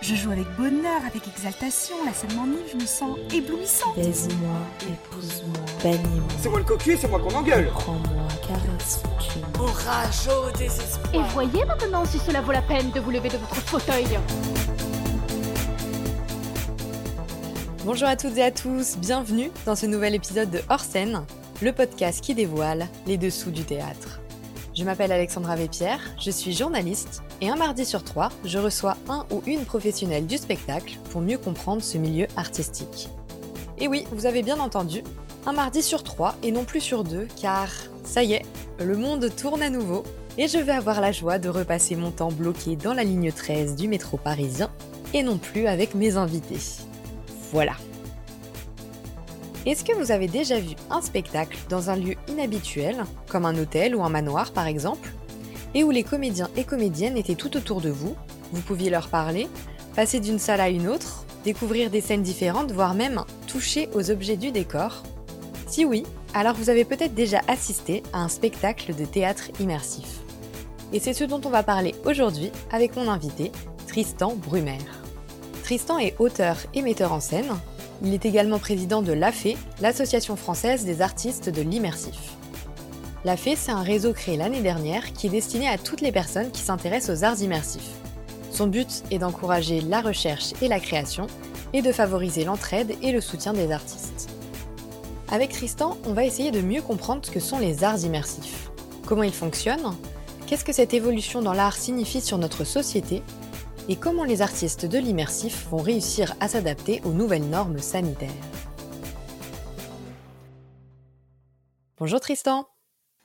Je joue avec bonheur, avec exaltation, la scène m'ennuie, je me sens éblouissante. Baise-moi, épouse-moi, bannis-moi. C'est moi le cocu, c'est moi qu'on engueule. Prends-moi. Orage au désespoir. Et voyez maintenant si cela vaut la peine de vous lever de votre fauteuil. Bonjour à toutes et à tous, bienvenue dans ce nouvel épisode de Hors scène, le podcast qui dévoile les dessous du théâtre. Je m'appelle Alexandra Vépierre, je suis journaliste et un mardi sur trois, je reçois un ou une professionnelle du spectacle pour mieux comprendre ce milieu artistique. Et oui, vous avez bien entendu, un mardi sur trois et non plus sur deux, car ça y est, le monde tourne à nouveau et je vais avoir la joie de repasser mon temps bloqué dans la ligne 13 du métro parisien et non plus avec mes invités. Voilà. Est-ce que vous avez déjà vu un spectacle dans un lieu inhabituel, comme un hôtel ou un manoir par exemple, et où les comédiens et comédiennes étaient tout autour de vous, vous pouviez leur parler, passer d'une salle à une autre, découvrir des scènes différentes, voire même toucher aux objets du décor? Si oui, alors vous avez peut-être déjà assisté à un spectacle de théâtre immersif. Et c'est ce dont on va parler aujourd'hui avec mon invité, Tristan Brumer. Tristan est auteur et metteur en scène, il est également président de l'AFE, l'Association française des artistes de l'immersif. L'AFE, c'est un réseau créé l'année dernière qui est destiné à toutes les personnes qui s'intéressent aux arts immersifs. Son but est d'encourager la recherche et la création et de favoriser l'entraide et le soutien des artistes. Avec Tristan, on va essayer de mieux comprendre ce que sont les arts immersifs, comment ils fonctionnent, qu'est-ce que cette évolution dans l'art signifie sur notre société? Et comment les artistes de l'immersif vont réussir à s'adapter aux nouvelles normes sanitaires. Bonjour Tristan.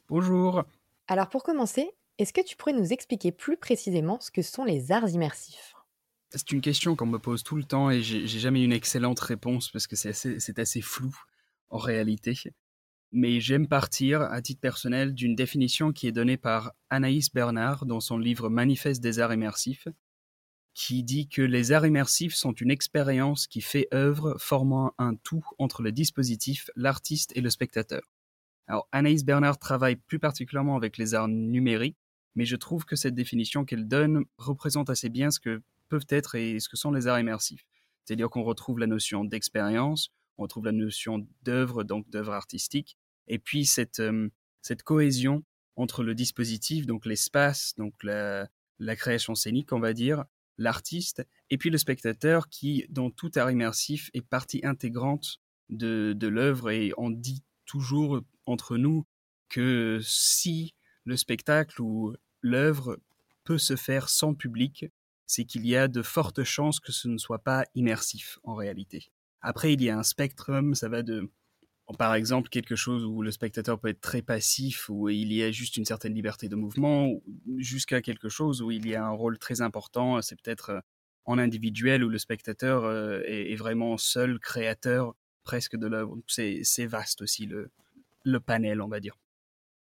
Bonjour. Alors pour commencer, est-ce que tu pourrais nous expliquer plus précisément ce que sont les arts immersifs? C'est une question qu'on me pose tout le temps et j'ai jamais une excellente réponse parce que c'est assez, assez flou en réalité. Mais j'aime partir, à titre personnel, d'une définition qui est donnée par Anaïs Bernard dans son livre Manifeste des arts immersifs, qui dit que les arts immersifs sont une expérience qui fait œuvre formant un tout entre le dispositif, l'artiste et le spectateur. Alors Anaïs Bernard travaille plus particulièrement avec les arts numériques, mais je trouve que cette définition qu'elle donne représente assez bien ce que peuvent être et ce que sont les arts immersifs. C'est-à-dire qu'on retrouve la notion d'expérience, on retrouve la notion d'œuvre, donc d'œuvre artistique, et puis cette, euh, cette cohésion entre le dispositif, donc l'espace, donc la, la création scénique, on va dire, l'artiste, et puis le spectateur qui, dans tout art immersif, est partie intégrante de, l'œuvre. Et on dit toujours entre nous que si le spectacle ou l'œuvre peut se faire sans public, c'est qu'il y a de fortes chances que ce ne soit pas immersif en réalité. Après, il y a un spectrum, ça va de par exemple quelque chose où le spectateur peut être très passif, où il y a juste une certaine liberté de mouvement, jusqu'à quelque chose où il y a un rôle très important, c'est peut-être euh, en individuel où le spectateur euh, est, vraiment seul créateur presque de l'œuvre. C'est vaste aussi le, le panel, on va dire.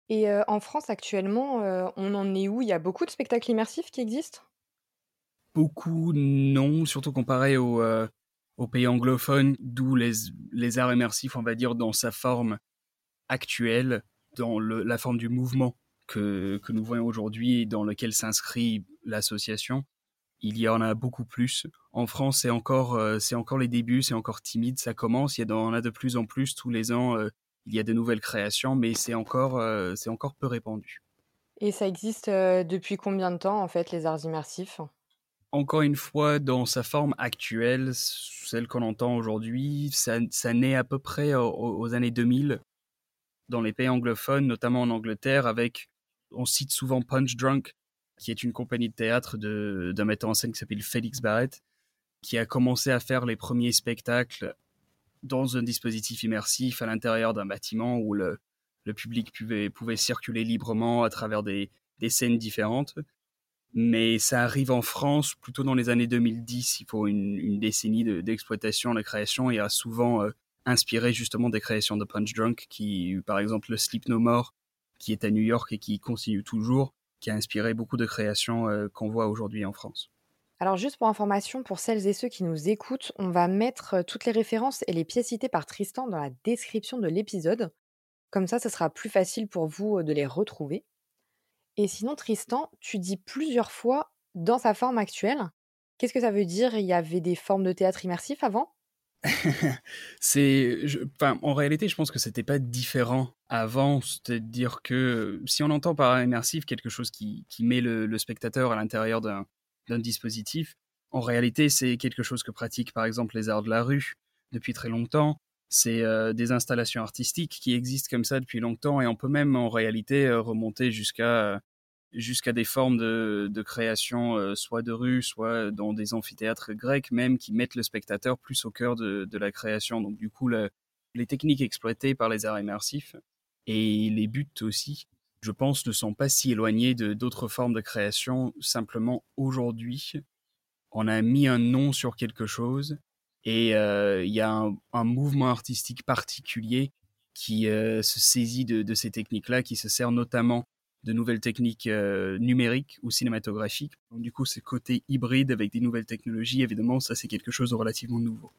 Et euh, en France actuellement, on en est où? Il y a beaucoup de spectacles immersifs qui existent? Beaucoup, non, surtout comparé au, aux pays anglophones, d'où les, arts immersifs, on va dire, dans sa forme actuelle, dans la forme du mouvement que, nous voyons aujourd'hui et dans lequel s'inscrit l'association. Il y en a beaucoup plus. En France, c'est encore, euh, les débuts, c'est encore timide, ça commence. Il y en a de plus en plus tous les ans. Euh, il y a de nouvelles créations, mais c'est encore, euh, c'est encore peu répandu. Et ça existe depuis combien de temps, en fait, les arts immersifs? Encore une fois, dans sa forme actuelle, celle qu'on entend aujourd'hui, ça, naît à peu près aux, années 2000 dans les pays anglophones, notamment en Angleterre, avec, on cite souvent Punch Drunk, qui est une compagnie de théâtre d'un metteur en scène qui s'appelle Félix Barrett, qui a commencé à faire les premiers spectacles dans un dispositif immersif à l'intérieur d'un bâtiment où le, public pouvait, pouvait, circuler librement à travers des scènes différentes mais ça arrive en France plutôt dans les années 2010. Il faut une, décennie d'exploitation, de, la création, et a souvent euh, inspiré justement des créations de Punch Drunk, qui, par exemple, le Sleep No More, qui est à New York et qui continue toujours, qui a inspiré beaucoup de créations euh, qu'on voit aujourd'hui en France. Alors juste pour information, pour celles et ceux qui nous écoutent, on va mettre euh, toutes les références et les pièces citées par Tristan dans la description de l'épisode. Comme ça, ce sera plus facile pour vous de les retrouver. Et sinon, Tristan, tu dis plusieurs fois dans sa forme actuelle. Qu'est-ce que ça veut dire? Il y avait des formes de théâtre immersif avant? C'est, en réalité, je pense que c'était pas différent avant, c'est-à-dire que si on entend par immersif quelque chose qui, qui met le, spectateur à l'intérieur d'un, dispositif, en réalité, c'est quelque chose que pratiquent par exemple les arts de la rue depuis très longtemps. C'est euh, des installations artistiques qui existent comme ça depuis longtemps et on peut même en réalité euh, remonter jusqu'à jusqu'à des formes de, de création, euh, soit de rue, soit dans des amphithéâtres grecs même, qui mettent le spectateur plus au cœur de, de la création. Donc du coup, les techniques exploitées par les arts immersifs et les buts aussi, je pense, ne sont pas si éloignés d'autres formes de création. Simplement, aujourd'hui, on a mis un nom sur quelque chose et euh, il y a un, un, mouvement artistique particulier qui euh, se saisit de, de ces techniques-là, qui se sert notamment de nouvelles techniques euh, numériques ou cinématographiques. Donc, du coup, c'est côté hybride avec des nouvelles technologies, évidemment, ça c'est quelque chose de relativement nouveau.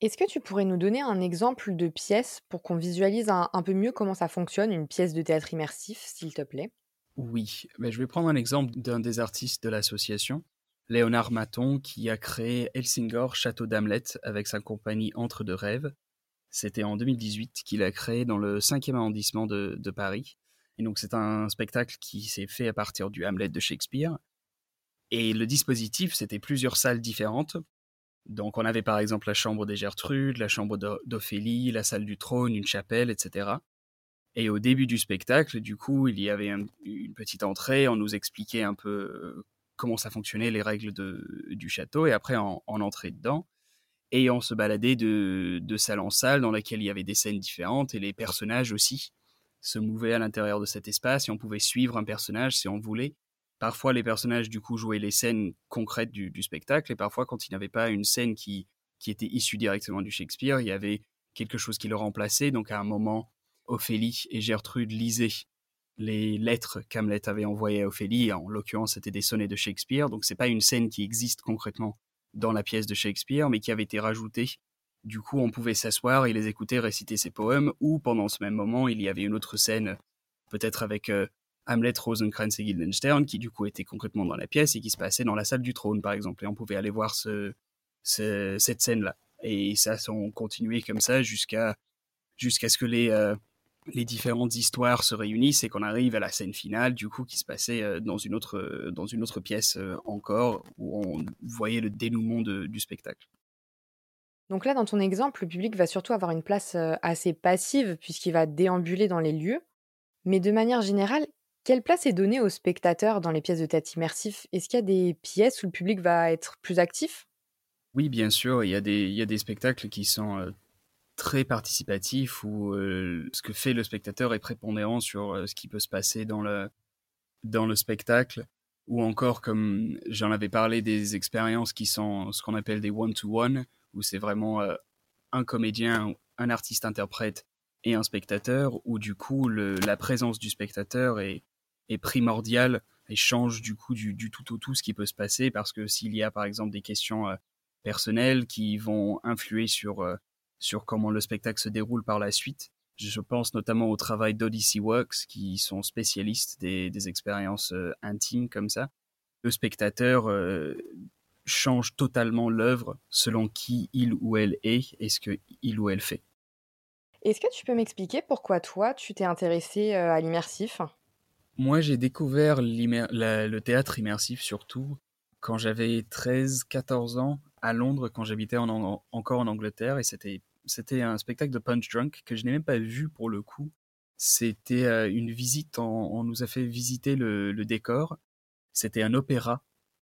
Est-ce que tu pourrais nous donner un exemple de pièce pour qu'on visualise un, peu mieux comment ça fonctionne, une pièce de théâtre immersif, s'il te plaît? Oui, ben, je vais prendre un exemple d'un des artistes de l'association, Léonard Maton, qui a créé Helsingor Château d'Hamlet avec sa compagnie Entre deux rêves. C'était en 2018 qu'il a créé dans le 5e arrondissement de Paris. Et donc c'est un spectacle qui s'est fait à partir du Hamlet de Shakespeare. Et le dispositif, c'était plusieurs salles différentes. Donc on avait par exemple la chambre des Gertrudes, la chambre d'Ophélie, la salle du trône, une chapelle, etc. Et au début du spectacle, du coup, il y avait une petite entrée, on nous expliquait un peu euh, comment ça fonctionnait, les règles du château, et après on, entrait dedans, et on se baladait de, de salle en salle dans laquelle il y avait des scènes différentes, et les personnages aussi se mouvaient à l'intérieur de cet espace et on pouvait suivre un personnage si on voulait. Parfois, les personnages, du coup, jouaient les scènes concrètes du, spectacle et parfois, quand il n'y avait pas une scène qui, qui était issue directement du Shakespeare, il y avait quelque chose qui le remplaçait. Donc, à un moment, Ophélie et Gertrude lisaient les lettres qu'Hamlet avait envoyées à Ophélie. En l'occurrence, c'était des sonnets de Shakespeare. Donc, c'est pas une scène qui existe concrètement dans la pièce de Shakespeare, mais qui avait été rajoutée du coup, on pouvait s'asseoir et les écouter réciter ses poèmes, ou pendant ce même moment, il y avait une autre scène, peut-être avec euh, Hamlet, Rosencrantz et Guildenstern, qui du coup était concrètement dans la pièce et qui se passait dans la salle du trône, par exemple. Et on pouvait aller voir cette scène-là. Et ça, on continuait comme ça jusqu'à ce que les, euh, les différentes histoires se réunissent et qu'on arrive à la scène finale, du coup, qui se passait euh, dans, une autre, dans une autre pièce encore, où on voyait le dénouement du spectacle. Donc là, dans ton exemple, le public va surtout avoir une place assez passive puisqu'il va déambuler dans les lieux. Mais de manière générale, quelle place est donnée aux spectateurs dans les pièces de théâtre immersif? Est-ce qu'il y a des pièces où le public va être plus actif? Oui, bien sûr. Il y, a des, il y a des spectacles qui sont très participatifs où ce que fait le spectateur est prépondérant sur ce qui peut se passer dans le, dans le spectacle. Ou encore, comme j'en avais parlé, des expériences qui sont ce qu'on appelle des one-to-one, où c'est vraiment euh, un comédien, un artiste-interprète et un spectateur, où du coup la présence du spectateur est, primordiale et change du coup du, tout au tout ce qui peut se passer, parce que s'il y a par exemple des questions euh, personnelles qui vont influer sur, euh, sur comment le spectacle se déroule par la suite, je pense notamment au travail d'Odyssey Works, qui sont spécialistes des, des expériences intimes comme ça. Le spectateur change totalement l'œuvre selon qui il ou elle est et ce que il ou elle fait. Est-ce que tu peux m'expliquer pourquoi toi, tu t'es intéressé euh, à l'immersif? Moi, j'ai découvert le théâtre immersif surtout quand j'avais 13-14 ans à Londres, quand j'habitais encore en Angleterre, et c'était un spectacle de Punch Drunk que je n'ai même pas vu pour le coup. C'était euh, une visite, on, nous a fait visiter le décor. C'était un opéra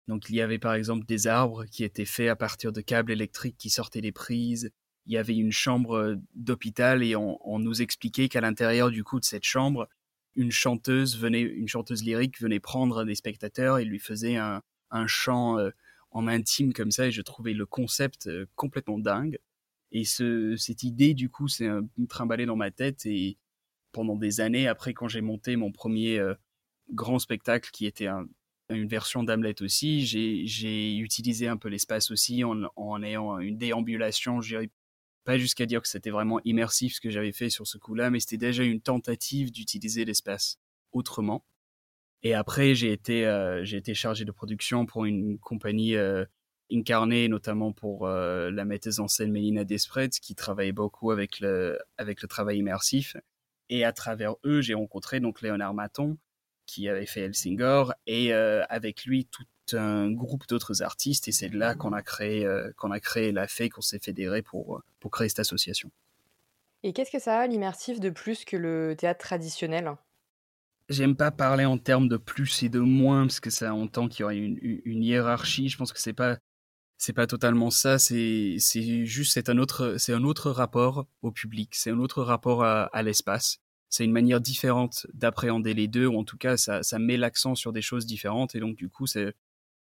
donc il y avait par exemple des arbres qui étaient faits à partir de câbles électriques qui sortaient des prises. Il y avait une chambre euh, d'hôpital et on, nous expliquait qu'à l'intérieur du coup de cette chambre, une chanteuse venait, une chanteuse lyrique venait prendre des spectateurs et lui faisait un, chant euh, en intime comme ça. Et je trouvais le concept complètement dingue. Et ce, cette idée du coup s'est trimballée dans ma tête et pendant des années après quand j'ai monté mon premier grand spectacle qui était un, une version d'Hamlet aussi. J'ai utilisé un peu l'espace aussi en, ayant une déambulation. Je pas jusqu'à dire que c'était vraiment immersif ce que j'avais fait sur ce coup-là, mais c'était déjà une tentative d'utiliser l'espace autrement. Et après, j'ai été, euh, chargé de production pour une compagnie euh, incarnée, notamment pour euh, la metteuse en scène Mélina Desprez, qui travaillait beaucoup avec le, avec le travail immersif. Et à travers eux, j'ai rencontré donc Léonard Maton, qui avait fait Helsingor, et avec lui tout un groupe d'autres artistes. Et c'est là qu'on a créé, qu'on a créé la FEI, qu'on s'est fédéré pour, pour créer cette association. Et qu'est-ce que ça a l'immersif de plus que le théâtre traditionnel? J'aime pas parler en termes de plus et de moins parce que ça entend qu'il y aurait une, une, hiérarchie. Je pense que c'est pas c'est pas totalement ça. C'est juste c'est un autre c'est un autre rapport au public. C'est un autre rapport à, à l'espace. C'est une manière différente d'appréhender les deux ou en tout cas ça ça met l'accent sur des choses différentes et donc du coup c'est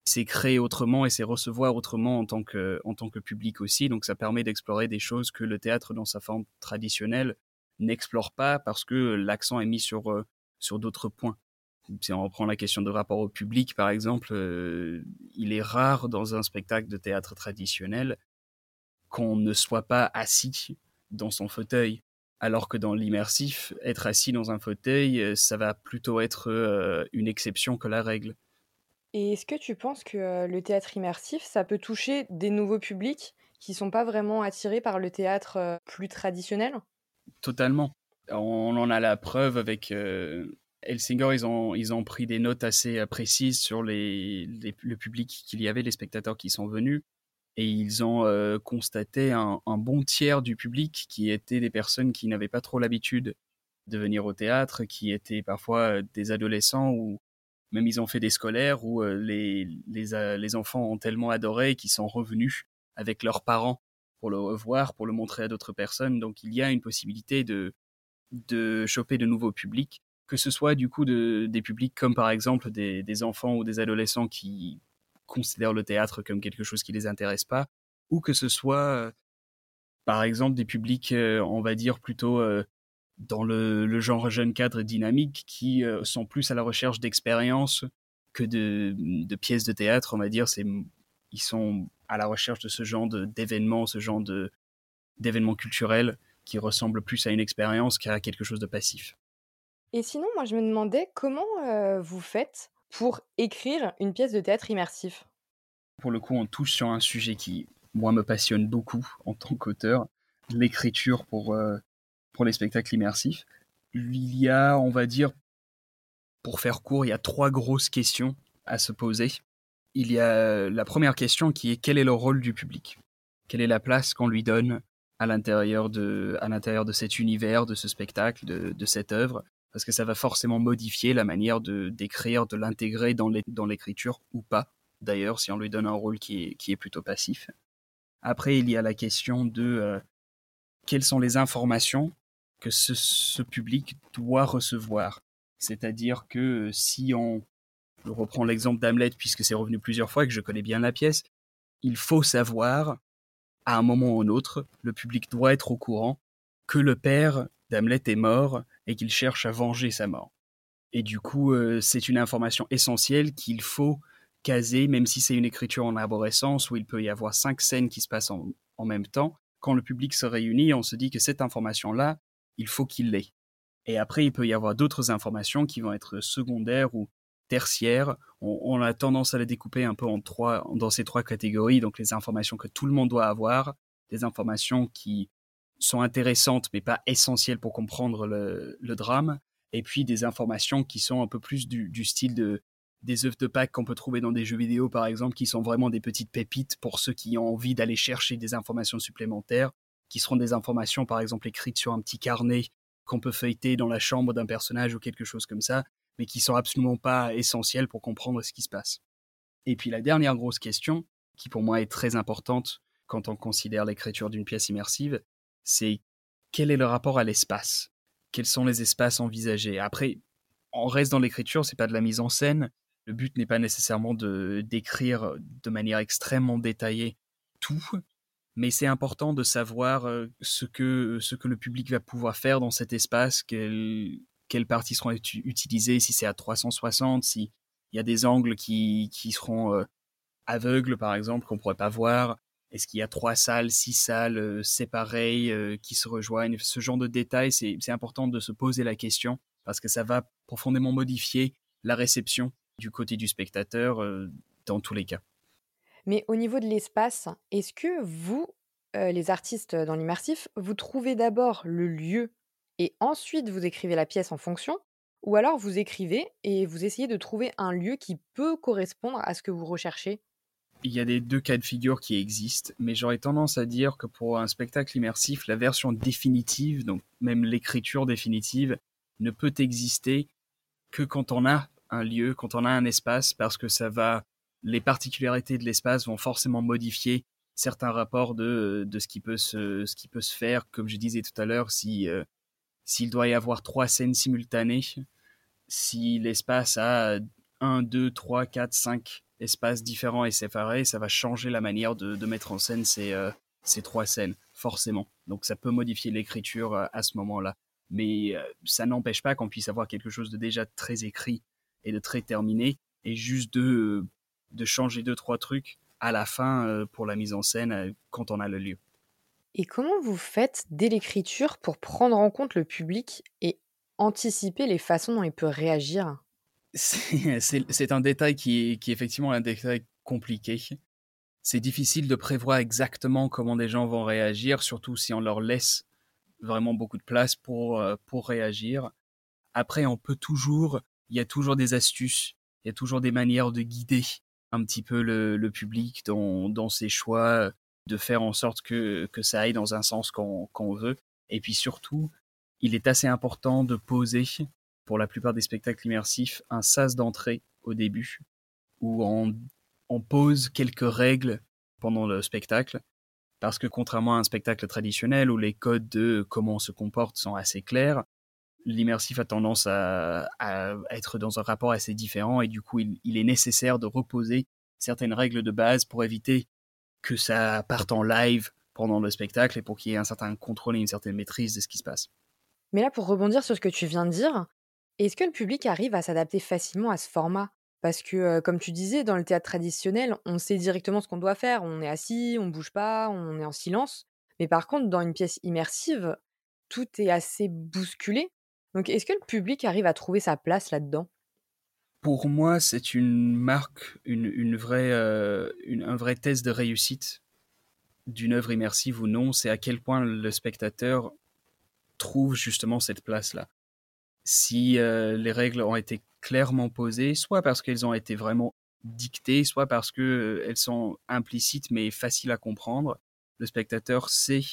c'est créer autrement et c'est recevoir autrement en tant que en tant que public aussi. Donc ça permet d'explorer des choses que le théâtre dans sa forme traditionnelle n'explore pas parce que l'accent est mis sur euh, sur d'autres points. Si on reprend la question de rapport au public, par exemple, euh, il est rare dans un spectacle de théâtre traditionnel qu'on ne soit pas assis dans son fauteuil. Alors que dans l'immersif, être assis dans un fauteuil, euh, ça va plutôt être euh, une exception que la règle. Et est-ce que tu penses que le théâtre immersif, ça peut toucher des nouveaux publics qui sont pas vraiment attirés par le théâtre plus traditionnel? Totalement. On en a la preuve avec Elsinger, ils ont, ils ont pris des notes assez euh, précises sur le public qu'il y avait, les spectateurs qui sont venus. Et ils ont euh, constaté un, bon tiers du public qui étaient des personnes qui n'avaient pas trop l'habitude de venir au théâtre, qui étaient parfois des adolescents ou même ils ont fait des scolaires où les, les, les enfants ont tellement adoré qu'ils sont revenus avec leurs parents pour le revoir, pour le montrer à d'autres personnes. Donc il y a une possibilité de, de choper de nouveaux publics, que ce soit du coup de, des publics comme par exemple des, enfants ou des adolescents qui considèrent le théâtre comme quelque chose qui les intéresse pas, ou que ce soit par exemple des publics, euh, on va dire plutôt euh, dans le, genre jeune cadre dynamique qui euh, sont plus à la recherche d'expériences que de, pièces de théâtre, on va dire, c'est ils sont à la recherche de ce genre d'événements, ce genre d'événements culturels qui ressemble plus à une expérience qu'à quelque chose de passif. Et sinon, moi, je me demandais comment vous faites pour écrire une pièce de théâtre immersif? Pour le coup, on touche sur un sujet qui, moi, me passionne beaucoup en tant qu'auteur, l'écriture pour, pour les spectacles immersifs. Il y a, on va dire, pour faire court, il y a trois grosses questions à se poser. Il y a la première question qui est quel est le rôle du public? Quelle est la place qu'on lui donne à l'intérieur de, de cet univers, de ce spectacle, de, de cette œuvre, parce que ça va forcément modifier la manière de d'écrire, de l'intégrer dans, l'écriture ou pas. D'ailleurs, si on lui donne un rôle qui est, plutôt passif. Après, il y a la question de euh, quelles sont les informations que ce, public doit recevoir. C'est-à-dire que si on je reprends l'exemple d'Hamlet puisque c'est revenu plusieurs fois et que je connais bien la pièce, il faut savoir à un moment ou un autre, le public doit être au courant que le père d'Hamlet est mort et qu'il cherche à venger sa mort. Et du coup, euh, c'est une information essentielle qu'il faut caser, même si c'est une écriture en arborescence où il peut y avoir cinq scènes qui se passent en, même temps. Quand le public se réunit, on se dit que cette information-là, il faut qu'il l'ait. Et après, il peut y avoir d'autres informations qui vont être secondaires ou tertiaires. On, on, a tendance à les découper un peu en trois, dans ces trois catégories. Donc les informations que tout le monde doit avoir, des informations qui sont intéressantes mais pas essentielles pour comprendre le, drame, et puis des informations qui sont un peu plus du, du style de des œuvres de Pâques qu'on peut trouver dans des jeux vidéo par exemple, qui sont vraiment des petites pépites pour ceux qui ont envie d'aller chercher des informations supplémentaires, qui seront des informations par exemple écrites sur un petit carnet qu'on peut feuilleter dans la chambre d'un personnage ou quelque chose comme ça, mais qui sont absolument pas essentielles pour comprendre ce qui se passe. Et puis la dernière grosse question, qui pour moi est très importante quand on considère l'écriture d'une pièce immersive, c'est quel est le rapport à l'espace? Quels sont les espaces envisagés? Après, on reste dans l'écriture, c'est pas de la mise en scène. Le but n'est pas nécessairement de d'écrire de manière extrêmement détaillée tout, mais c'est important de savoir euh, ce que ce que le public va pouvoir faire dans cet espace, quel, quelles parties seront utilisées, si c'est à 360, s'il y a des angles qui, qui seront euh, aveugles, par exemple, qu'on pourrait pas voir. Est-ce qu'il y a trois salles, six salles euh, séparées euh, qui se rejoignent? Ce genre de détails, c'est important de se poser la question parce que ça va profondément modifier la réception du côté du spectateur dans tous les cas. Mais au niveau de l'espace, est-ce que vous, les artistes dans l'immersif, vous trouvez d'abord le lieu et ensuite vous écrivez la pièce en fonction? Ou alors vous écrivez et vous essayez de trouver un lieu qui peut correspondre à ce que vous recherchez? Il y a des deux cas de figure qui existent, mais j'aurais tendance à dire que pour un spectacle immersif, la version définitive, donc même l'écriture définitive, ne peut exister que quand on a un lieu, quand on a un espace, parce que ça va, les particularités de l'espace vont forcément modifier certains rapports de, de ce qui peut se, ce qui peut se faire. Comme je disais tout à l'heure, si, euh, s'il doit y avoir trois scènes simultanées, si l'espace a 1, 2, 3, 4, 5 espaces différents et séparés, ça va changer la manière de, mettre en scène ces, euh, ces trois scènes, forcément. Donc ça peut modifier l'écriture euh, à ce moment-là. Mais ça n'empêche pas qu'on puisse avoir quelque chose de déjà très écrit et de très terminé, et juste de, de changer deux, trois trucs à la fin pour la mise en scène quand on a le lieu. Et comment vous faites dès l'écriture pour prendre en compte le public et anticiper les façons dont il peut réagir? C'est un détail qui est, qui effectivement un détail compliqué. C'est difficile de prévoir exactement comment des gens vont réagir, surtout si on leur laisse vraiment beaucoup de place pour, pour réagir. Après, on peut toujours, il y a toujours des astuces, il y a toujours des manières de guider un petit peu le, public dans, dans ses choix, de faire en sorte que, que ça aille dans un sens qu'on veut. Et puis surtout, il est assez important de poser, pour la plupart des spectacles immersifs, un sas d'entrée au début, où on, pose quelques règles pendant le spectacle, parce que contrairement à un spectacle traditionnel où les codes de comment on se comporte sont assez clairs, l'immersif a tendance à, être dans un rapport assez différent et du coup il, est nécessaire de reposer certaines règles de base pour éviter que ça parte en live pendant le spectacle et pour qu'il y ait un certain contrôle et une certaine maîtrise de ce qui se passe. Mais là, pour rebondir sur ce que tu viens de dire, est-ce que le public arrive à s'adapter facilement à ce format? Parce que, comme tu disais, dans le théâtre traditionnel, on sait directement ce qu'on doit faire. On est assis, on bouge pas, on est en silence. Mais par contre, dans une pièce immersive, tout est assez bousculé. Donc, est-ce que le public arrive à trouver sa place là-dedans? Pour moi, c'est une marque, une, vraie, un vrai test de réussite d'une œuvre immersive ou non. C'est à quel point le spectateur trouve justement cette place-là. Si euh, les règles ont été clairement posées, soit parce qu'elles ont été vraiment dictées, soit parce qu'elles euh, sont implicites mais faciles à comprendre, le spectateur sait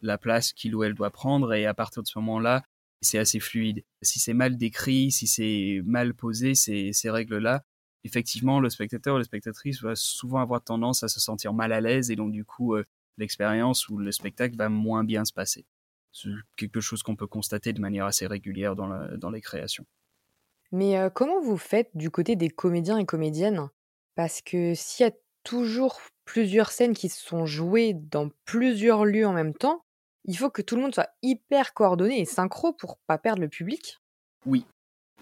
la place qu'il ou elle doit prendre et à partir de ce moment-là, c'est assez fluide. Si c'est mal décrit, si c'est mal posé, ces, ces règles-là, effectivement, le spectateur ou la spectatrice va souvent avoir tendance à se sentir mal à l'aise et donc du coup, euh, l'expérience ou le spectacle va moins bien se passer. C'est quelque chose qu'on peut constater de manière assez régulière dans, la, dans les créations. Mais euh, comment vous faites du côté des comédiens et comédiennes? Parce que s'il y a toujours plusieurs scènes qui sont jouées dans plusieurs lieux en même temps, il faut que tout le monde soit hyper coordonné et synchro pour pas perdre le public? Oui,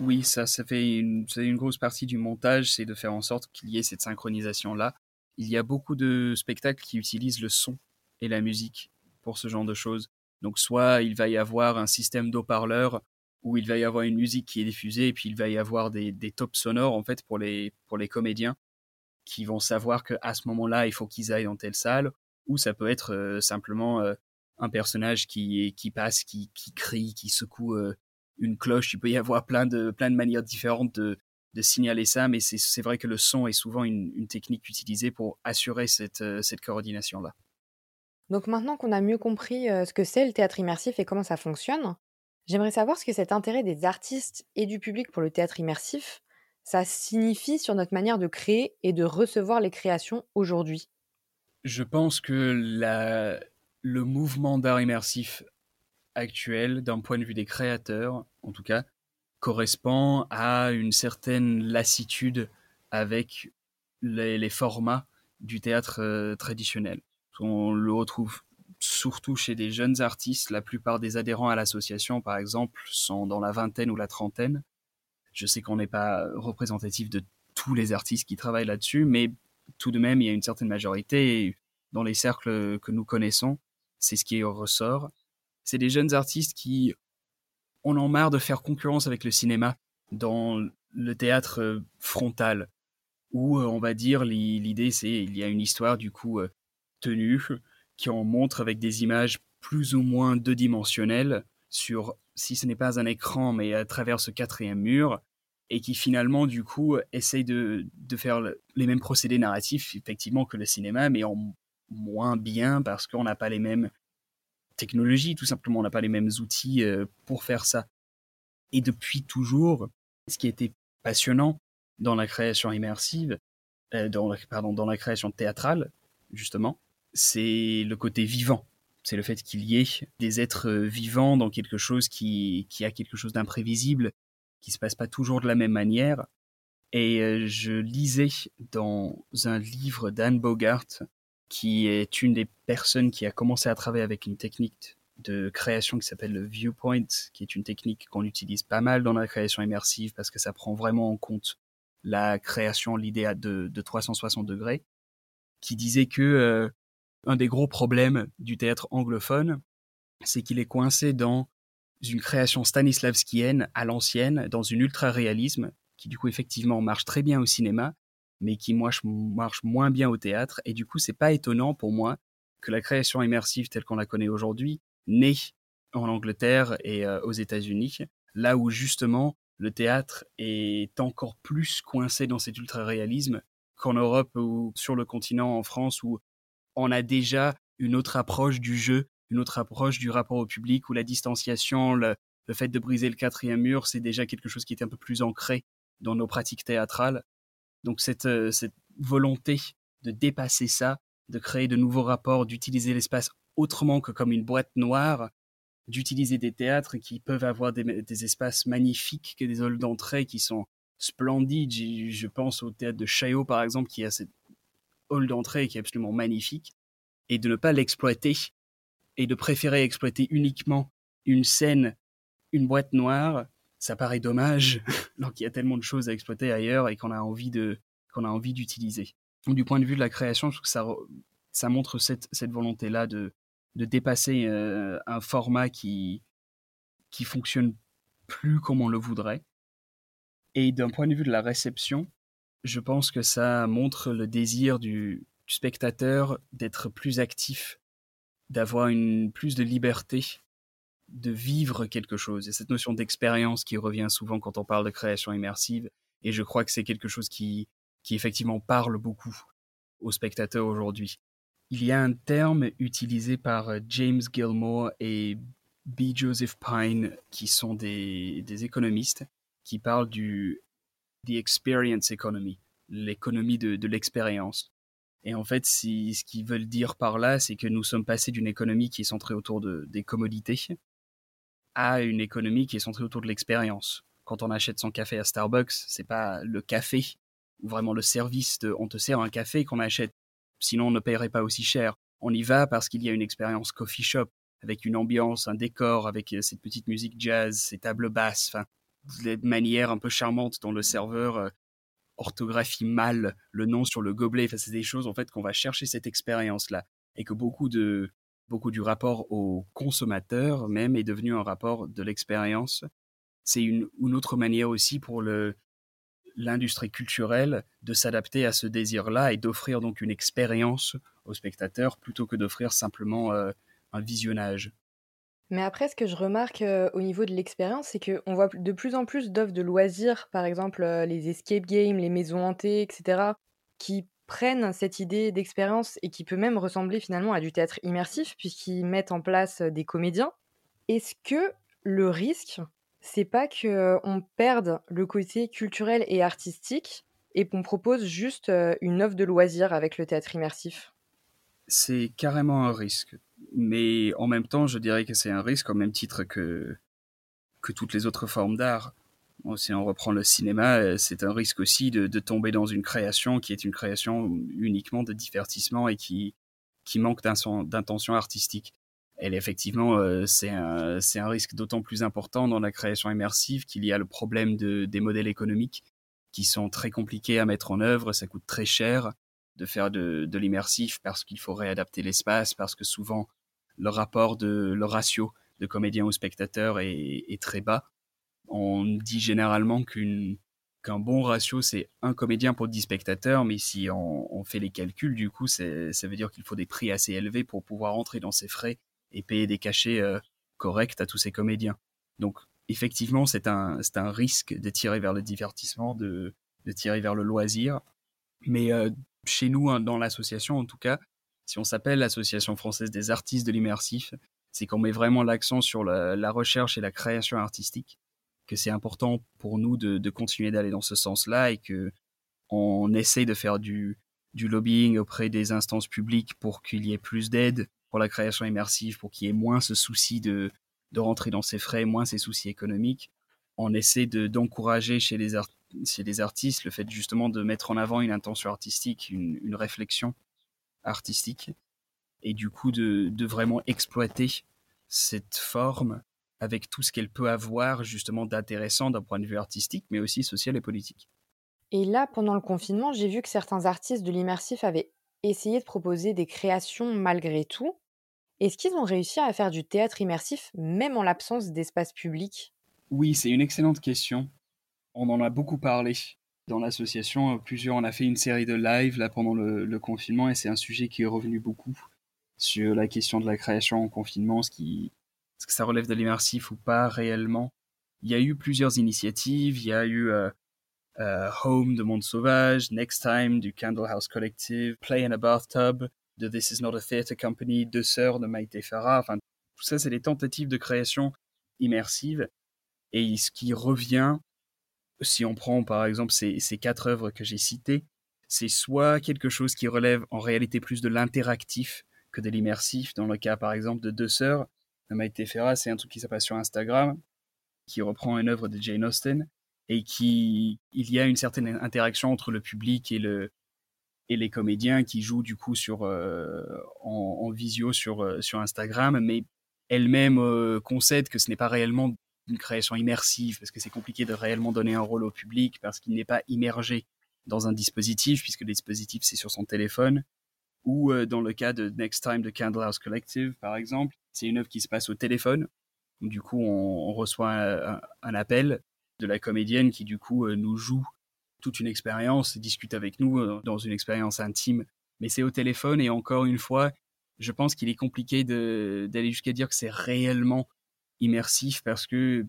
oui, ça, ça fait une, une grosse partie du montage, c'est de faire en sorte qu'il y ait cette synchronisation-là. Il y a beaucoup de spectacles qui utilisent le son et la musique pour ce genre de choses. Donc soit il va y avoir un système d'eau-parleur où il va y avoir une musique qui est diffusée et puis il va y avoir des, tops sonores en fait pour les, comédiens qui vont savoir qu'à ce moment-là il faut qu'ils aillent dans telle salle ou ça peut être euh, simplement euh, un personnage qui, passe, qui, crie, qui secoue euh, une cloche. Il peut y avoir plein de, plein de manières différentes de, signaler ça, mais c'est vrai que le son est souvent une, technique utilisée pour assurer cette, cette coordination-là. Donc maintenant qu'on a mieux compris ce que c'est le théâtre immersif et comment ça fonctionne, j'aimerais savoir ce que cet intérêt des artistes et du public pour le théâtre immersif, ça signifie sur notre manière de créer et de recevoir les créations aujourd'hui? Je pense que le mouvement d'art immersif actuel, d'un point de vue des créateurs, en tout cas, correspond à une certaine lassitude avec les, formats du théâtre traditionnel. On le retrouve surtout chez des jeunes artistes. La plupart des adhérents à l'association, par exemple, sont dans la vingtaine ou la trentaine. Je sais qu'on n'est pas représentatif de tous les artistes qui travaillent là-dessus, mais tout de même, il y a une certaine majorité dans les cercles que nous connaissons c'est ce qui ressort. C'est des jeunes artistes qui en ont marre de faire concurrence avec le cinéma dans le théâtre euh, frontal, où on va dire l'idée c'est il y a une histoire du coup tenue qui en montre avec des images plus ou moins deux dimensionnelles sur si ce n'est pas un écran mais à travers ce quatrième mur et qui finalement du coup essaye de, de faire les mêmes procédés narratifs effectivement que le cinéma mais en moins bien parce qu'on n'a pas les mêmes technologies, tout simplement, on n'a pas les mêmes outils euh, pour faire ça. Et depuis toujours, ce qui était passionnant dans la création immersive, euh, pardon, dans la création théâtrale, justement, c'est le côté vivant. C'est le fait qu'il y ait des êtres vivants dans quelque chose qui, qui a quelque chose d'imprévisible, qui se passe pas toujours de la même manière. Et euh, je lisais dans un livre d'Anne Bogart qui est une des personnes qui a commencé à travailler avec une technique de création qui s'appelle le viewpoint, qui est une technique qu'on utilise pas mal dans la création immersive parce que ça prend vraiment en compte la création, l'idée de, de 360 degrés, qui disait que euh, un des gros problèmes du théâtre anglophone, c'est qu'il est coincé dans une création stanislavskienne à l'ancienne, dans une ultra-réalisme, qui du coup effectivement marche très bien au cinéma, mais qui marche, moins bien au théâtre. Et du coup, c'est pas étonnant pour moi que la création immersive telle qu'on la connaît aujourd'hui naît en Angleterre et euh, aux États-Unis, là où justement le théâtre est encore plus coincé dans cet ultra-réalisme qu'en Europe ou sur le continent en France où on a déjà une autre approche du jeu, une autre approche du rapport au public où la distanciation, le, fait de briser le quatrième mur, c'est déjà quelque chose qui est un peu plus ancré dans nos pratiques théâtrales. Donc cette, euh, cette volonté de dépasser ça, de créer de nouveaux rapports, d'utiliser l'espace autrement que comme une boîte noire, d'utiliser des théâtres qui peuvent avoir des, espaces magnifiques, que des halls d'entrée qui sont splendides. Je pense au théâtre de Chaillot, par exemple, qui a cette hall d'entrée qui est absolument magnifique, et de ne pas l'exploiter, et de préférer exploiter uniquement une scène, une boîte noire, ça paraît dommage, alors qu'il y a tellement de choses à exploiter ailleurs et qu'on a envie de qu'on a envie d'utiliser. Du point de vue de la création, je trouve que ça, ça montre cette, cette volonté-là de, de dépasser euh, un format qui, qui fonctionne plus comme on le voudrait. Et d'un point de vue de la réception, je pense que ça montre le désir du, spectateur d'être plus actif, d'avoir plus de liberté de vivre quelque chose. Et cette notion d'expérience qui revient souvent quand on parle de création immersive. Et je crois que c'est quelque chose qui, qui effectivement parle beaucoup aux spectateurs aujourd'hui. Il y a un terme utilisé par euh, James Gilmore et B. Joseph Pine, qui sont des, des économistes, qui parlent du the experience economy, l'économie de, l'expérience. Et en fait, ce qu'ils veulent dire par là, c'est que nous sommes passés d'une économie qui est centrée autour de, des commodités à une économie qui est centrée autour de l'expérience. Quand on achète son café à Starbucks, c'est pas le café ou vraiment le service de on te sert un café qu'on achète, sinon on ne paierait pas aussi cher. On y va parce qu'il y a une expérience coffee shop avec une ambiance, un décor, avec euh, cette petite musique jazz, ces tables basses, enfin, de manière un peu charmante dont le serveur euh, orthographie mal le nom sur le gobelet. Enfin, c'est des choses en fait qu'on va chercher cette expérience-là et que beaucoup de beaucoup du rapport au consommateur même est devenu un rapport de l'expérience. C'est une, une, autre manière aussi pour le, l'industrie culturelle de s'adapter à ce désir-là et d'offrir donc une expérience au spectateur plutôt que d'offrir simplement euh, un visionnage. Mais après, ce que je remarque euh, au niveau de l'expérience, c'est qu'on voit de plus en plus d'offres de loisirs, par exemple euh, les escape games, les maisons hantées, etc., qui prennent cette idée d'expérience et qui peut même ressembler finalement à du théâtre immersif puisqu'ils mettent en place des comédiens. Est-ce que le risque, c'est pas qu'on perde le côté culturel et artistique et qu'on propose juste une œuvre de loisir avec le théâtre immersif? C'est carrément un risque. Mais en même temps, je dirais que c'est un risque au même titre que, que toutes les autres formes d'art si on reprend le cinéma, euh, c'est un risque aussi de, tomber dans une création qui est une création uniquement de divertissement et qui, qui manque d'intention artistique. Et effectivement, euh, c'est un, un, risque d'autant plus important dans la création immersive qu'il y a le problème de, des modèles économiques qui sont très compliqués à mettre en œuvre, ça coûte très cher de faire de, l'immersif parce qu'il faut réadapter l'espace, parce que souvent le rapport de le ratio de comédien au spectateur est, très bas on dit généralement qu'une qu'un bon ratio, c'est un comédien pour 10 spectateurs, mais si on, fait les calculs, du coup, ça veut dire qu'il faut des prix assez élevés pour pouvoir entrer dans ces frais et payer des cachets euh, corrects à tous ces comédiens. Donc, effectivement, c'est un, un risque de tirer vers le divertissement, de, de tirer vers le loisir. Mais euh, chez nous, hein, dans l'association, en tout cas, si on s'appelle l'Association française des artistes de l'immersif, c'est qu'on met vraiment l'accent sur la, recherche et la création artistique, que c'est important pour nous de, continuer d'aller dans ce sens-là et que on essaye de faire du, lobbying auprès des instances publiques pour qu'il y ait plus d'aide pour la création immersive, pour qu'il y ait moins ce souci de, rentrer dans ses frais, moins ces soucis économiques. On essaie d'encourager chez, les chez les artistes le fait justement de mettre en avant une intention artistique, une, une réflexion artistique, et du coup de, de vraiment exploiter cette forme avec tout ce qu'elle peut avoir justement d'intéressant d'un point de vue artistique, mais aussi social et politique. Et là, pendant le confinement, j'ai vu que certains artistes de l'immersif avaient essayé de proposer des créations malgré tout. Est-ce qu'ils ont réussi à faire du théâtre immersif même en l'absence d'espace public? Oui, c'est une excellente question. On en a beaucoup parlé dans l'association. Plusieurs, on a fait une série de lives là pendant le, confinement et c'est un sujet qui est revenu beaucoup sur la question de la création en confinement, ce qui, est-ce que ça relève de l'immersif ou pas réellement. Il y a eu plusieurs initiatives. Il y a eu euh, euh, Home de Monde Sauvage, Next Time du Candle House Collective, Play in a Bathtub de This Is Not a Theatre Company, Deux Sœurs de Maïté Farah. Enfin, tout ça, c'est des tentatives de création immersive. Et ce qui revient, si on prend par exemple ces, quatre œuvres que j'ai citées, c'est soit quelque chose qui relève en réalité plus de l'interactif que de l'immersif. Dans le cas par exemple de Deux Sœurs de Maïté Farah, c'est un truc qui s'appelle sur Instagram, qui reprend une œuvre de Jane Austen et qui il y a une certaine interaction entre le public et le et les comédiens qui jouent du coup sur euh, en, visio sur euh, sur Instagram mais elle-même euh, concède que ce n'est pas réellement une création immersive parce que c'est compliqué de réellement donner un rôle au public parce qu'il n'est pas immergé dans un dispositif puisque le dispositif c'est sur son téléphone ou dans le cas de Next Time de Candlehouse Collective par exemple c'est une œuvre qui se passe au téléphone du coup on, reçoit un, appel de la comédienne qui du coup euh, nous joue toute une expérience, discute avec nous euh, dans une expérience intime. Mais c'est au téléphone et encore une fois, je pense qu'il est compliqué d'aller jusqu'à dire que c'est réellement immersif parce que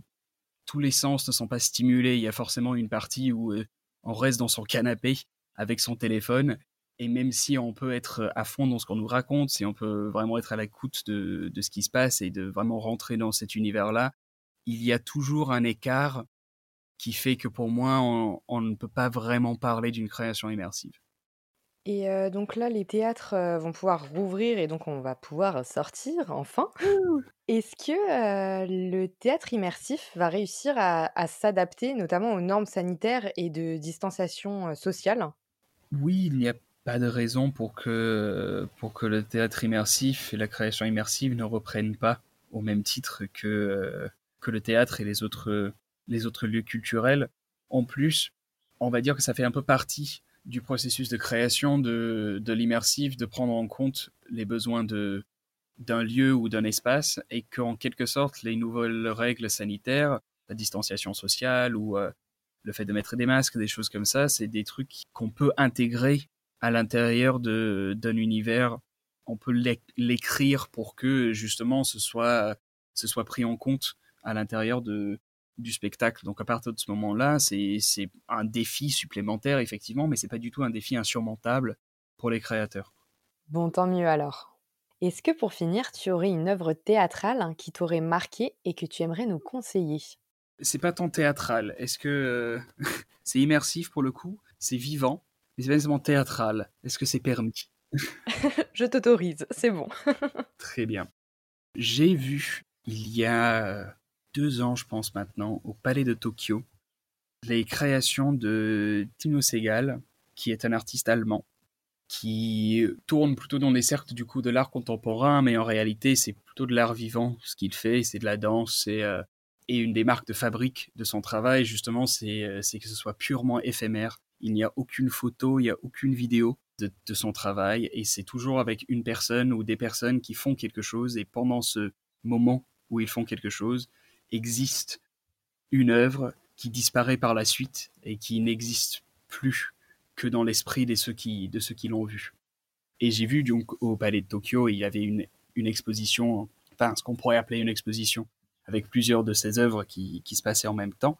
tous les sens ne sont pas stimulés. Il y a forcément une partie où euh, on reste dans son canapé avec son téléphone. Et même si on peut être à fond dans ce qu'on nous raconte, si on peut vraiment être à l'écoute de, de ce qui se passe et de vraiment rentrer dans cet univers-là, il y a toujours un écart qui fait que pour moi, on, ne peut pas vraiment parler d'une création immersive. Et donc là, les théâtres vont pouvoir rouvrir et donc on va pouvoir sortir enfin. Est-ce que le théâtre immersif va réussir à, s'adapter notamment aux normes sanitaires et de distanciation sociale? Oui, il n'y a pas de raison pour que, pour que le théâtre immersif et la création immersive ne reprennent pas au même titre que, que le théâtre et les autres les autres lieux culturels. En plus, on va dire que ça fait un peu partie du processus de création de, de l'immersif, de prendre en compte les besoins de, d'un lieu ou d'un espace et qu'en quelque sorte, les nouvelles règles sanitaires, la distanciation sociale ou euh, le fait de mettre des masques, des choses comme ça, c'est des trucs qu'on peut intégrer à l'intérieur de, d'un univers. On peut l'écrire pour que justement ce soit, ce soit pris en compte à l'intérieur de, du spectacle. Donc à partir de ce moment-là, c'est un défi supplémentaire, effectivement, mais c'est pas du tout un défi insurmontable pour les créateurs. Bon, tant mieux alors. Est-ce que pour finir, tu aurais une œuvre théâtrale qui t'aurait marqué et que tu aimerais nous conseiller? C'est pas tant théâtral. Est-ce que euh, c'est immersif pour le coup? C'est vivant, mais c'est pas nécessairement théâtral. Est-ce que c'est permis? Je t'autorise, c'est bon. Très bien. J'ai vu il y a deux ans, je pense maintenant, au Palais de Tokyo, les créations de Tino Segal, qui est un artiste allemand, qui tourne plutôt dans les cercles du coup de l'art contemporain, mais en réalité c'est plutôt de l'art vivant ce qu'il fait, c'est de la danse, c'est euh, et une des marques de fabrique de son travail justement c'est euh, que ce soit purement éphémère. Il n'y a aucune photo, il n'y a aucune vidéo de son travail et c'est toujours avec une personne ou des personnes qui font quelque chose et pendant ce moment où ils font quelque chose, existe une œuvre qui disparaît par la suite et qui n'existe plus que dans l'esprit de ceux qui, qui l'ont vu. Et j'ai vu donc au Palais de Tokyo, il y avait une, une exposition, enfin ce qu'on pourrait appeler une exposition, avec plusieurs de ses œuvres qui, qui se passaient en même temps.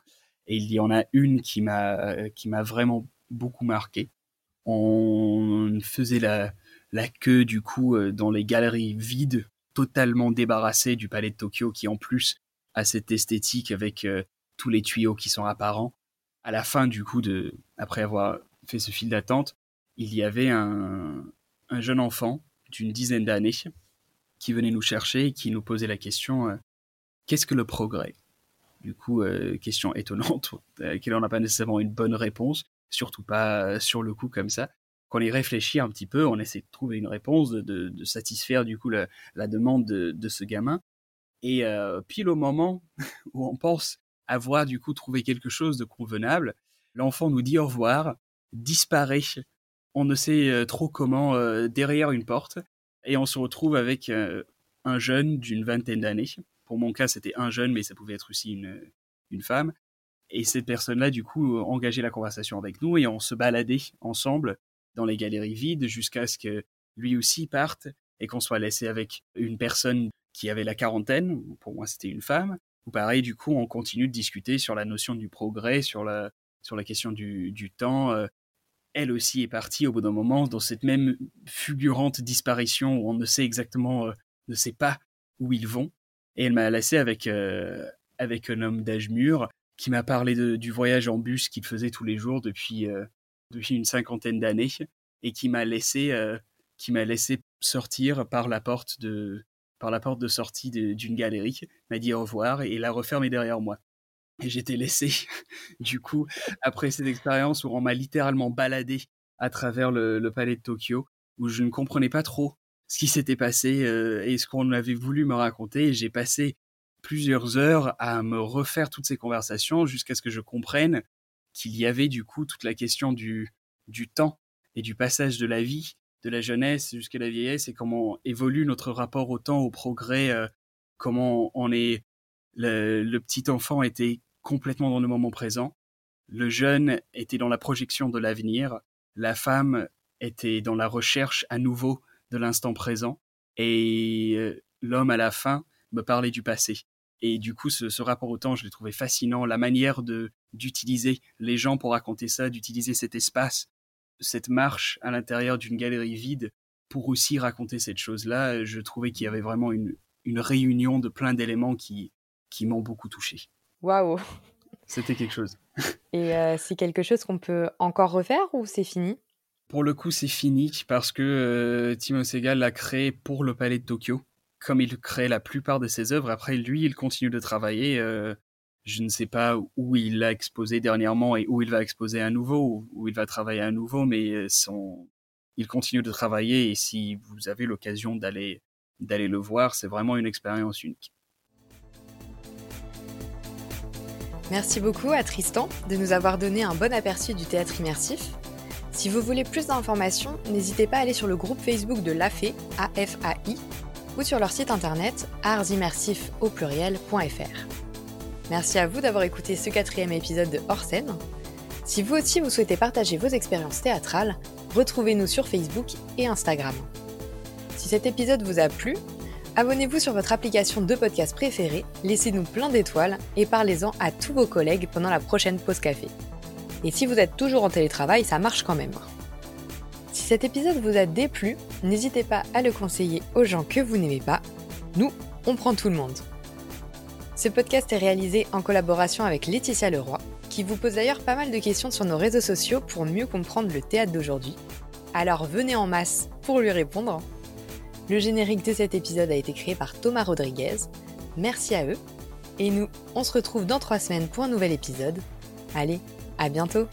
Et il y en a une qui m'a qui m'a vraiment beaucoup marqué. On faisait la, la queue du coup euh, dans les galeries vides, totalement débarrassées du palais de Tokyo, qui en plus a cette esthétique avec euh, tous les tuyaux qui sont apparents. À la fin du coup de, après avoir fait ce fil d'attente, il y avait un, un jeune enfant d'une dizaine d'années qui venait nous chercher et qui nous posait la question euh, qu'est-ce que le progrès? Du coup, question étonnante, à laquelle on n'a pas nécessairement une bonne réponse, surtout pas sur le coup comme ça quand on y réfléchit un petit peu, on essaie de trouver une réponse, de, satisfaire du coup la, demande de, ce gamin. Et euh, pile au moment où on pense avoir du coup trouvé quelque chose de convenable, l'enfant nous dit au revoir, disparaît, on ne sait euh, trop comment, euh, derrière une porte, et on se retrouve avec un jeune d'une vingtaine d'années. Pour mon cas, c'était un jeune, mais ça pouvait être aussi une, une femme. Et cette personne-là, du coup, engageait la conversation avec nous et on se baladait ensemble dans les galeries vides jusqu'à ce que lui aussi parte et qu'on soit laissé avec une personne qui avait la quarantaine, pour moi c'était une femme, ou pareil, du coup, on continue de discuter sur la notion du progrès, sur la, sur la question du, du temps. Euh, elle aussi est partie au bout d'un moment dans cette même fulgurante disparition où on ne sait exactement, euh, ne sait pas où ils vont. Et elle m'a laissé avec, euh, avec un homme d'âge mûr qui m'a parlé du voyage en bus qu'il faisait tous les jours depuis, depuis une cinquantaine d'années et qui m'a laissé, qui m'a laissé sortir par la porte de, par la porte de sortie d'une galerie, m'a dit au revoir et l'a refermé derrière moi. Et j'étais laissé, du coup, après cette expérience où on m'a littéralement baladé à travers le, palais de Tokyo, où je ne comprenais pas trop ce qui s'était passé euh, et ce qu'on avait voulu me raconter. J'ai passé plusieurs heures à me refaire toutes ces conversations jusqu'à ce que je comprenne qu'il y avait du coup toute la question du, du temps et du passage de la vie, de la jeunesse jusqu'à la vieillesse et comment évolue notre rapport au temps, au progrès, euh, comment on est le, petit enfant était complètement dans le moment présent, le jeune était dans la projection de l'avenir, la femme était dans la recherche à nouveau de l'instant présent et euh, l'homme à la fin me parlait du passé. Et du coup, ce, rapport au temps, je l'ai trouvé fascinant. La manière de d'utiliser les gens pour raconter ça, d'utiliser cet espace, cette marche à l'intérieur d'une galerie vide pour aussi raconter cette chose-là, je trouvais qu'il y avait vraiment une, une réunion de plein d'éléments qui, qui m'ont beaucoup touché. Waouh C'était quelque chose. Et euh, c'est quelque chose qu'on peut encore refaire ou c'est fini? Pour le coup, c'est fini parce que euh, Timo Segal l'a créé pour le Palais de Tokyo comme il crée la plupart de ses œuvres, après lui, il continue de travailler. Euh, je ne sais pas où il l'a exposé dernièrement et où il va exposer à nouveau, où il va travailler à nouveau, mais euh, son... il continue de travailler et si vous avez l'occasion d'aller d'aller le voir, c'est vraiment une expérience unique. Merci beaucoup à Tristan de nous avoir donné un bon aperçu du théâtre immersif. Si vous voulez plus d'informations, n'hésitez pas à aller sur le groupe Facebook de l'AFE, AFAI, ou sur leur site internet artsimmersif au pluriel.fr. Merci à vous d'avoir écouté ce quatrième épisode de Hors scène. Si vous aussi vous souhaitez partager vos expériences théâtrales, retrouvez-nous sur Facebook et Instagram. Si cet épisode vous a plu, abonnez-vous sur votre application de podcast préférée, laissez-nous plein d'étoiles et parlez-en à tous vos collègues pendant la prochaine pause café. Et si vous êtes toujours en télétravail, ça marche quand même. Si cet épisode vous a déplu, n'hésitez pas à le conseiller aux gens que vous n'aimez pas. Nous, on prend tout le monde. Ce podcast est réalisé en collaboration avec Laetitia Leroy, qui vous pose d'ailleurs pas mal de questions sur nos réseaux sociaux pour mieux comprendre le théâtre d'aujourd'hui. Alors venez en masse pour lui répondre. Le générique de cet épisode a été créé par Thomas Rodriguez. Merci à eux. Et nous, on se retrouve dans trois semaines pour un nouvel épisode. Allez, à bientôt